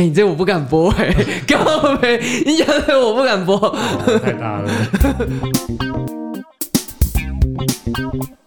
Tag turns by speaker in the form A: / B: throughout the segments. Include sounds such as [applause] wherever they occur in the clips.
A: 哎、你这我不敢播哎、根本没，你讲的我不敢播。
B: 哦太大了。[laughs]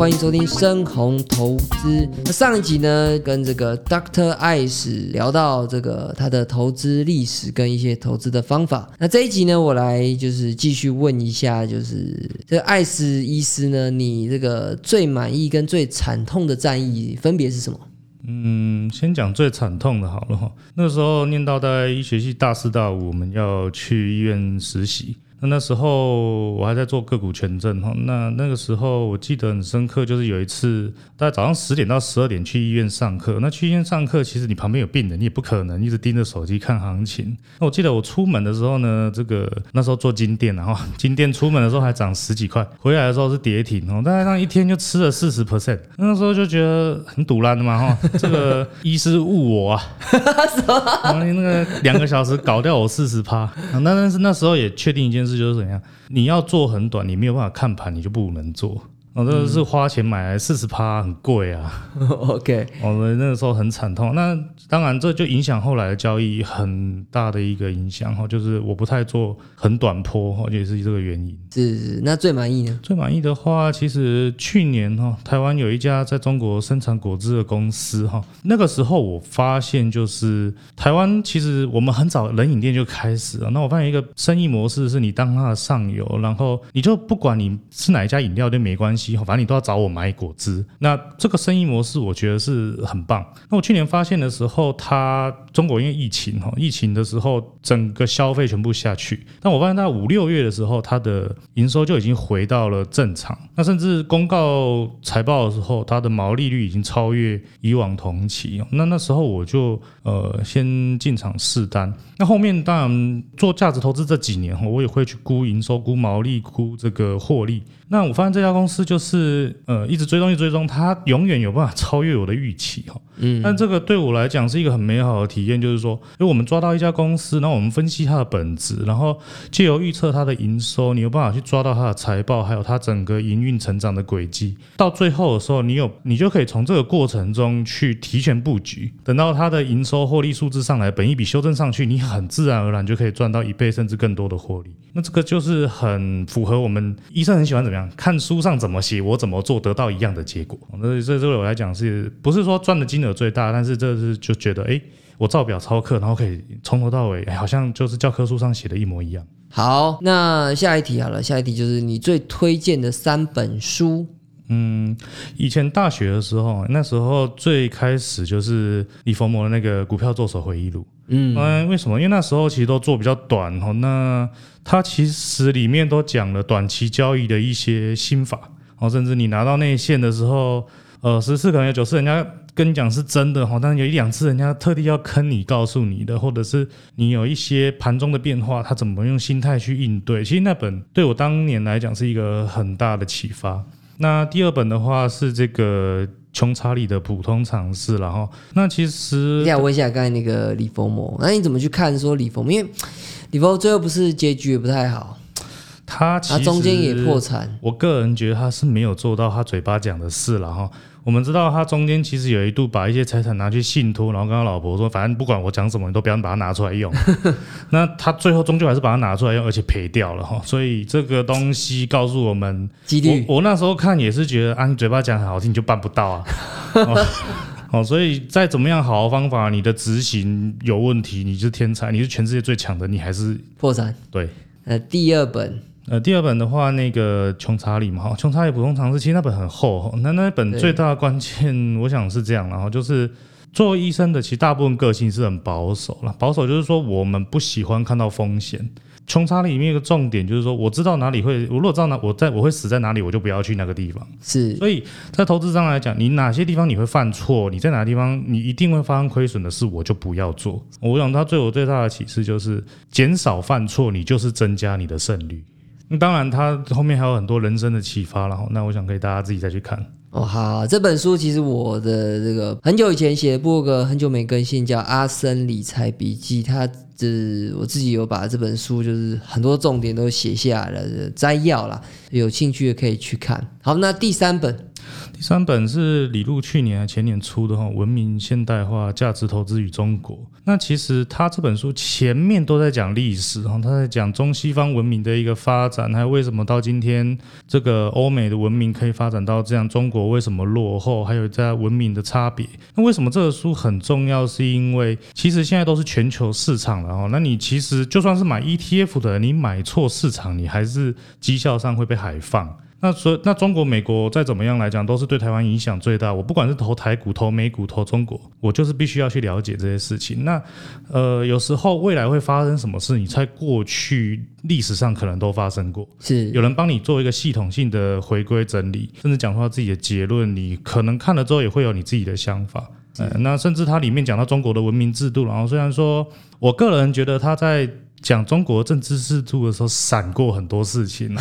A: 欢迎收听深红投资。那上一集呢，跟这个 Doctor Ice 聊到这个他的投资历史跟一些投资的方法。那这一集呢，我来就是继续问一下，就是这个 Ice 医师呢，你这个最满意跟最惨痛的战役分别是什么？
B: 嗯，先讲最惨痛的好了哈。那时候念到大概医学系大四大五，我们要去医院实习。那那时候我还在做个股权证哈。那那个时候我记得很深刻，就是有一次大概早上十点到十二点去医院上课。那去医院上课，其实你旁边有病人，你也不可能一直盯着手机看行情。那我记得我出门的时候呢，这个那时候做金店，然后金店出门的时候还涨十几块，回来的时候是跌停哦，大概上一天就吃了四十 percent。那时候就觉得很堵烂的嘛哈，这个 [laughs] 医师误我啊，[laughs] 然后那个两个小时搞掉我四十趴。啊那但是那时候也确定一件事，就是怎样，你要做很短，你没有办法看盘，你就不能做。哦，这个是花钱买来四十趴，很贵啊。[laughs]
A: OK，
B: 我们那个时候很惨痛。那当然，这就影响后来的交易很大的一个影响哈，就是我不太做很短坡哈，也是这个原因。
A: 是是。那最满意呢？
B: 最满意的话，其实去年哈，台湾有一家在中国生产果汁的公司哈，那个时候我发现就是台湾其实我们很早冷饮店就开始了。那我发现一个生意模式是你当它的上游，然后你就不管你是哪一家饮料店没关系，反正你都要找我买果汁。那这个生意模式我觉得是很棒。那我去年发现的时候，他中国因为疫情哈，疫情的时候整个消费全部下去，但我发现它五六月的时候，它的营收就已经回到了正常。那甚至公告财报的时候，它的毛利率已经超越以往同期。那那时候我就呃先进场试单。那后面当然做价值投资这几年哈，我也会去估营收、估毛利、估这个获利。那我发现这家公司就是呃一直追踪、一直追踪，它永远有办法超越我的预期哈。嗯，但这个对我来讲是一个很美好的体体验，就是说，因为我们抓到一家公司，然后我们分析它的本质，然后借由预测它的营收，你有办法去抓到它的财报，还有它整个营运成长的轨迹。到最后的时候，你有你就可以从这个过程中去提前布局，等到它的营收获利数字上来，本一笔修正上去，你很自然而然就可以赚到一倍甚至更多的获利。那这个就是很符合我们医生很喜欢怎么样看书上怎么写，我怎么做得到一样的结果。那这这对我来讲是不是说赚的金额最大？但是这是就觉得哎。诶我照表抄课，然后可以从头到尾，哎好像就是教科书上写的一模一样。
A: 好，那下一题好了，下一题就是你最推荐的三本书。
B: 嗯以前大学的时候，那时候最开始就是李佛摩的那个股票作手回忆录。嗯，为什么？因为那时候其实都做比较短哦，那它其实里面都讲了短期交易的一些心法哦，甚至你拿到内线的时候，呃，十次可能有九次人家跟你讲是真的哈，但是有一两次人家特地要坑你，告诉你的，或者是你有一些盘中的变化，他怎么用心态去应对。其实那本对我当年来讲是一个很大的启发。那第二本的话是这个穷查理的普通常识，然后那其实
A: 想问一下刚才那个李佛摩，那你怎么去看说李佛？因为李佛最后不是结局也不太好，他
B: 他其实
A: 中间也破产。
B: 我个人觉得他是没有做到他嘴巴讲的事了哈。我们知道他中间其实有一度把一些财产拿去信托，然后跟他老婆说，反正不管我讲什么，你都不要把它拿出来用。[laughs] 那他最后终究还是把它拿出来用，而且赔掉了哈。所以这个东西告诉我们，我我那时候看也是觉得啊，你嘴巴讲很好听，你就办不到啊。[laughs] 哦哦，所以再怎么样好的方法，你的执行有问题，你是天才，你是全世界最强的，你还是
A: 破产。
B: 对。
A: 呃，第二本
B: 呃，第二本的话，那个穷查理嘛，哈，穷查理普通常识，其实那本很厚，哈那那本最大的关键，[laughs] 我想是这样，然后就是做医生的，其实大部分个性是很保守了，保守就是说我们不喜欢看到风险。穷查理里面一个重点就是说，我知道哪里会，我如果知道哪我在我会死在哪里，我就不要去那个地方。
A: 是
B: 所以在投资上来讲，你哪些地方你会犯错，你在哪个地方你一定会发生亏损的事，我就不要做。我想他对我最大的启示就是减少犯错，你就是增加你的胜率。那当然，他后面还有很多人生的启发然后。那我想可以大家自己再去看。
A: 哦，好，这本书其实我的这个很久以前写的博客很久没更新，叫《阿森理财笔记》，它这我自己有把这本书就是很多重点都写下来了，摘要啦，有兴趣的可以去看。好，那第三本
B: 第三本是李路去年前年出的哈，《文明现代化价值投资与中国》。那其实他这本书前面都在讲历史哈，他在讲中西方文明的一个发展，还有为什么到今天这个欧美的文明可以发展到这样，中国为什么落后，还有在文明的差别。那为什么这个书很重要？是因为其实现在都是全球市场了哈，那你其实就算是买 ETF 的，你买错市场，你还是绩效上会被海放。那所以那中国、美国再怎么样来讲，都是对台湾影响最大。我不管是投台股、投美股、投中国，我就是必须要去了解这些事情。那呃，有时候未来会发生什么事，你在过去历史上可能都发生过。
A: 是
B: 有人帮你做一个系统性的回归整理，甚至讲出他自己的结论，你可能看了之后也会有你自己的想法。呃，那甚至它里面讲到中国的文明制度，然后虽然说我个人觉得它在。讲中国政治制度的时候，闪过很多事情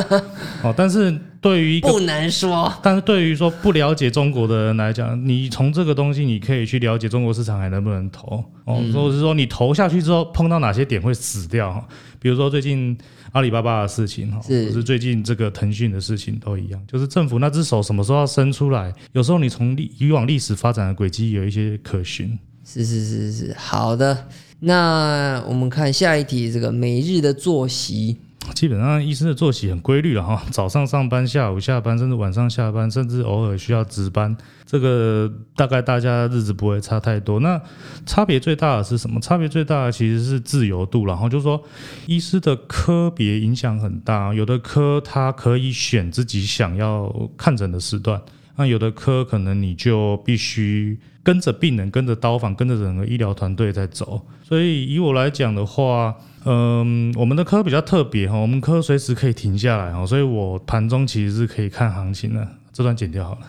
B: [laughs] 哦，但是对于一个
A: 不能说，
B: 但是对于说不了解中国的人来讲，你从这个东西你可以去了解中国市场还能不能投？哦，或者是说你投下去之后碰到哪些点会死掉？哈，比如说最近阿里巴巴的事情哈，或者是最近这个腾讯的事情都一样，就是政府那只手什么时候要伸出来，有时候你从历以往历史发展的轨迹有一些可循。
A: 是是是是，好的。那我们看下一题，这个每日的作息，
B: 基本上医生的作息很规律了哈，早上上班，下午下班，甚至晚上下班，甚至偶尔需要值班，这个大概大家日子不会差太多。那差别最大的是什么？差别最大的其实是自由度，然后就是说，医师的科别影响很大，有的科他可以选自己想要看诊的时段。那有的科可能你就必须跟着病人、跟着刀房、跟着整个医疗团队在走。所以以我来讲的话，嗯，我们的科比较特别哈，我们科随时可以停下来哈，所以我盘中其实是可以看行情的。这段剪掉好了，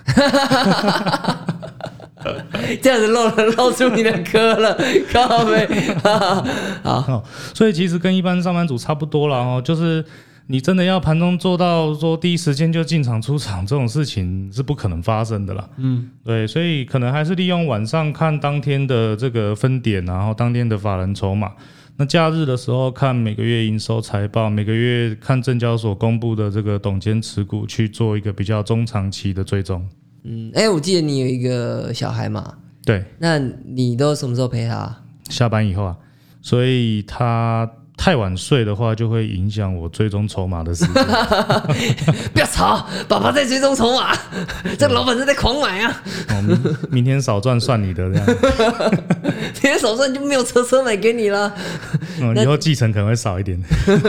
B: [laughs]
A: 这样子露了露出你的科了，[laughs] 靠背。[laughs] 好，
B: 所以其实跟一般上班族差不多了哦，就是。你真的要盘中做到说第一时间就进场出场这种事情是不可能发生的啦。嗯，对，所以可能还是利用晚上看当天的这个分点，然后当天的法人筹码。那假日的时候看每个月营收财报，每个月看证交所公布的这个董监持股去做一个比较中长期的追踪。
A: 嗯，哎，我记得你有一个小孩嘛？
B: 对，
A: 那你都什么时候陪他？
B: 下班以后啊，所以他。太晚睡的话，就会影响我追踪筹码的时间。[laughs]
A: 不要吵，爸爸在追踪筹码，这老板正在狂买啊！
B: 明明天少赚算你的这样。[laughs]
A: 明天少赚就没有车车买给你了。
B: 嗯，以后继承可能会少一点。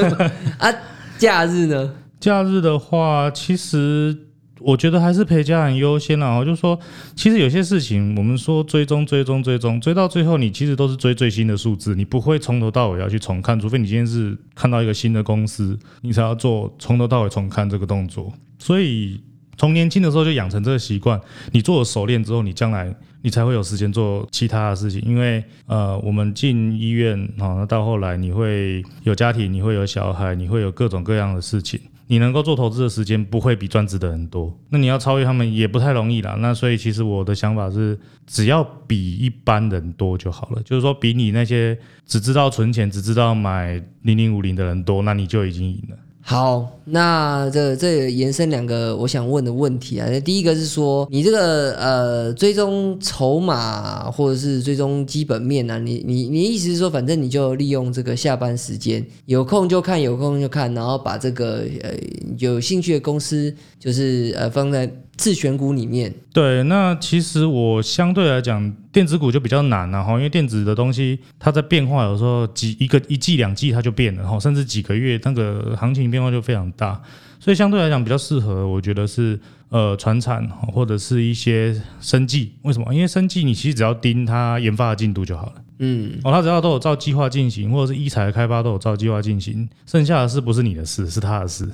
B: [laughs]
A: 啊，假日呢？
B: 假日的话，其实。我觉得还是陪家人优先啦。我就说，其实有些事情，我们说追踪、追踪、追踪，追到最后，你其实都是追最新的数字，你不会从头到尾要去重看，除非你今天是看到一个新的公司，你才要做从头到尾重看这个动作。所以从年轻的时候就养成这个习惯，你做了熟练之后，你将来你才会有时间做其他的事情。因为呃，我们进医院啊，那到后来你会有家庭，你会有小孩，你会有各种各样的事情。你能够做投资的时间不会比专职的人多，那你要超越他们也不太容易啦。那所以其实我的想法是，只要比一般人多就好了。就是说，比你那些只知道存钱、只知道买零零五零的人多，那你就已经赢了。
A: 好，那这这延伸两个我想问的问题啊。那第一个是说，你这个呃追踪筹码或者是追踪基本面呢？你你你意思是说，反正你就利用这个下班时间，有空就看，有空就看，然后把这个呃有兴趣的公司，就是呃放在。自选股里面，
B: 对，那其实我相对来讲，电子股就比较难了哈，因为电子的东西它在变化，有时候几一个一季两季它就变了哈，甚至几个月那个行情变化就非常大，所以相对来讲比较适合，我觉得是呃船产或者是一些生技，为什么？因为生技你其实只要盯它研发的进度就好了，嗯，哦，它只要都有照计划进行，或者是医材的开发都有照计划进行，剩下的事不是你的事，是他的事。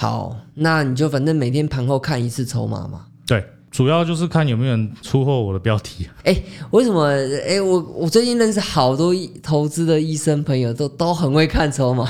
A: 好，那你就反正每天盘后看一次筹码嘛。
B: 对，主要就是看有没有人出货我的标题。
A: 哎为什么？哎，我我最近认识好多投资的医生朋友，都都很会看筹码。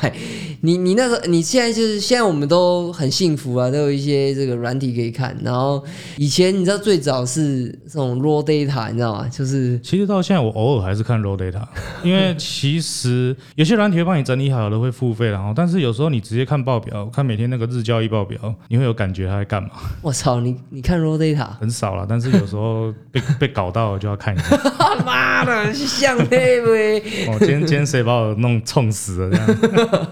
A: 你你那个你现在就是现在我们都很幸福啊，都有一些这个软体可以看。然后以前你知道最早是这种 raw data，你知道吗？就是
B: 其实到现在我偶尔还是看 raw data，因为 [laughs] 其实有些软体会帮你整理好了会付费，然后但是有时候你直接看报表，看每天那个日交易报表，你会有感觉他在干嘛。[laughs]
A: 我操，你你看 raw data，
B: 很少了，但是有时候被 [laughs] 被搞到了就要看一下。
A: 妈的，像那呗。
B: 哦，今天今天谁把我弄冲死了这样？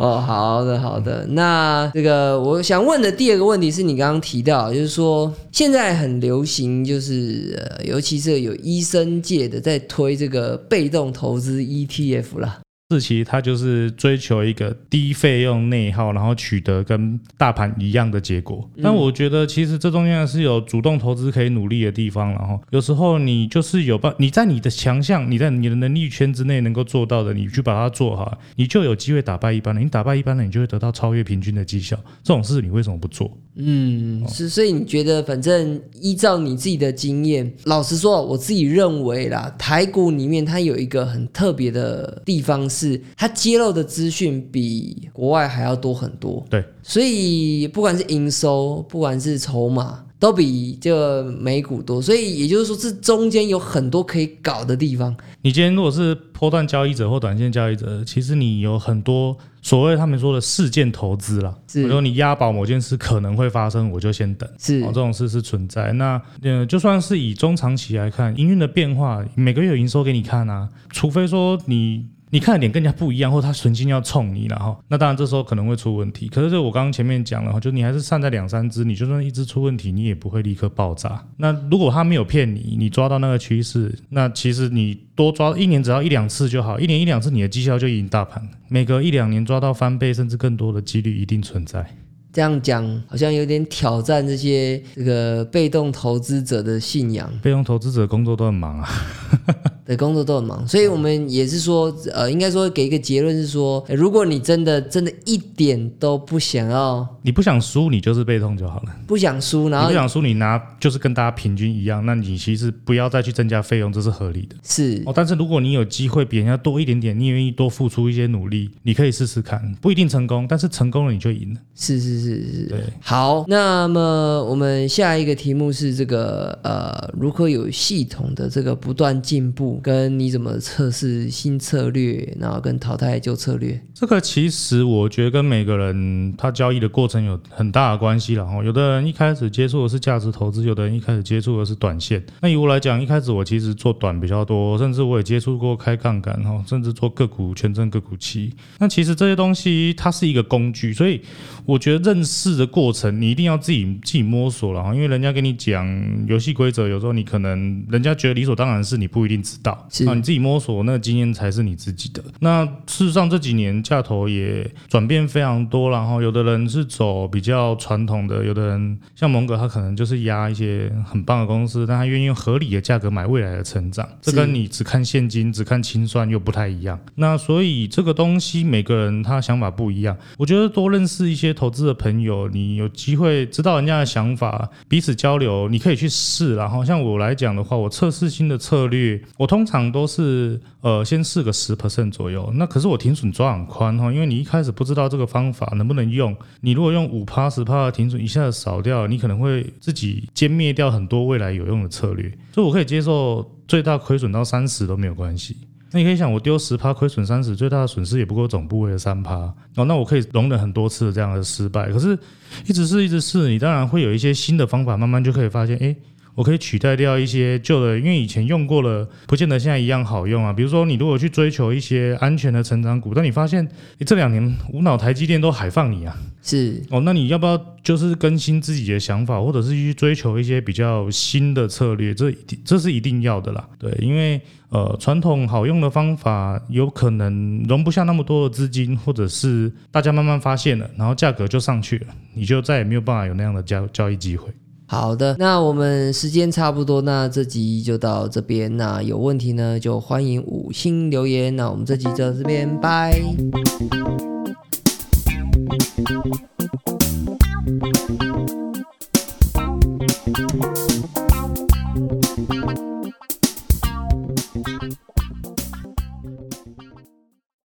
A: 哦，好的好的，那这个我想问的第二个问题是你刚刚提到，就是说现在很流行，就是呃，尤其是有医生界的在推这个被动投资 ETF 啦。
B: 四期它就是追求一个低费用内耗，然后取得跟大盘一样的结果。但我觉得其实这中间是有主动投资可以努力的地方，然后有时候你就是有办，你在你的强项，你在你的能力圈之内能够做到的，你去把它做好，你就有机会打败一般人。你打败一般人，你就会得到超越平均的绩效。这种事你为什么不做？
A: 嗯，是，所以你觉得，反正依照你自己的经验，老实说，我自己认为啦，台股里面它有一个很特别的地方，是它揭露的资讯比国外还要多很多。
B: 对，
A: 所以不管是营收，不管是筹码，都比这美股多。所以也就是说，这中间有很多可以搞的地方。
B: 你今天如果是波段交易者或短线交易者，其实你有很多所谓他们说的事件投资啦。比如说你押宝某件事可能会发生，我就先等。
A: 是
B: 哦，这种事是存在。那呃，就算是以中长期来看，营运的变化，每个月有营收给你看啊，除非说你。你看的脸更加不一样，或他存心要冲你，然后那当然这时候可能会出问题。可是就我刚刚前面讲了哈，就你还是善待两三只，你就算一只出问题，你也不会立刻爆炸。那如果他没有骗你，你抓到那个趋势，那其实你多抓一年只要一两次就好，一年一两次你的绩效就赢大盘。每隔一两年抓到翻倍甚至更多的几率一定存在。
A: 这样讲好像有点挑战这些这个被动投资者的信仰。
B: 被动投资者工作都很忙啊。[laughs]
A: 的工作都很忙，所以我们也是说，呃，应该说给一个结论是说，如果你真的真的一点都不想要，
B: 你不想输，你就是被动就好了。
A: 不想输，然后
B: 你不想输，你拿就是跟大家平均一样，那你其实不要再去增加费用，这是合理的。
A: 是
B: 哦，但是如果你有机会比人家多一点点，你愿意多付出一些努力，你可以试试看，不一定成功，但是成功了你就赢了。
A: 是是是是，
B: 对。
A: 好，那么我们下一个题目是这个呃，如何有系统的这个不断进步，跟你怎么测试新策略，然后跟淘汰旧策略。
B: 这个其实我觉得跟每个人他交易的过程有很大的关系了哈。有的人一开始接触的是价值投资，有的人一开始接触的是短线。那以我来讲，一开始我其实做短比较多，甚至我也接触过开杠杆哈，甚至做个股权证个股期。那其实这些东西它是一个工具，所以我觉得认识的过程你一定要自己自己摸索了哈。因为人家跟你讲游戏规则，有时候你可能人家觉得理所当然是你不一定知道，啊，你自己摸索那个经验才是你自己的。那事实上这几年价头也转变非常多，然后有的人是走比较传统的，有的人像蒙哥他可能就是压一些很棒的公司，但他愿意用合理的价格买未来的成长，这跟你只看现金只看清算又不太一样。那所以这个东西每个人他想法不一样，我觉得多认识一些投资的朋友，你有机会知道人家的想法，彼此交流，你可以去试。然后像我来讲的话，我测试新的策略，我通常都是呃先试个十 percent 左右。那可是我停损抓很宽哈，因为你一开始不知道这个方法能不能用，你如果用五趴十趴的停损一下子扫掉，你可能会自己歼灭掉很多未来有用的策略。所以我可以接受最大亏损到三十都没有关系。那你可以想，我丢十趴亏损三十，最大的损失也不过总部位的三趴哦，那我可以容忍很多次这样的失败。可是一直试一直试，你当然会有一些新的方法，慢慢就可以发现，哎。我可以取代掉一些旧的，因为以前用过了，不见得现在一样好用啊。比如说，你如果去追求一些安全的成长股，但你发现你这两年无脑台积电都海放你啊，
A: 是
B: 哦，那你要不要就是更新自己的想法，或者是去追求一些比较新的策略？这这是一定要的啦。对，因为呃，传统好用的方法有可能容不下那么多的资金，或者是大家慢慢发现了，然后价格就上去了，你就再也没有办法有那样的交交易机会。
A: 好的，那我们时间差不多，那这集就到这边。那有问题呢，就欢迎五星留言。那我们这集就到这边，拜。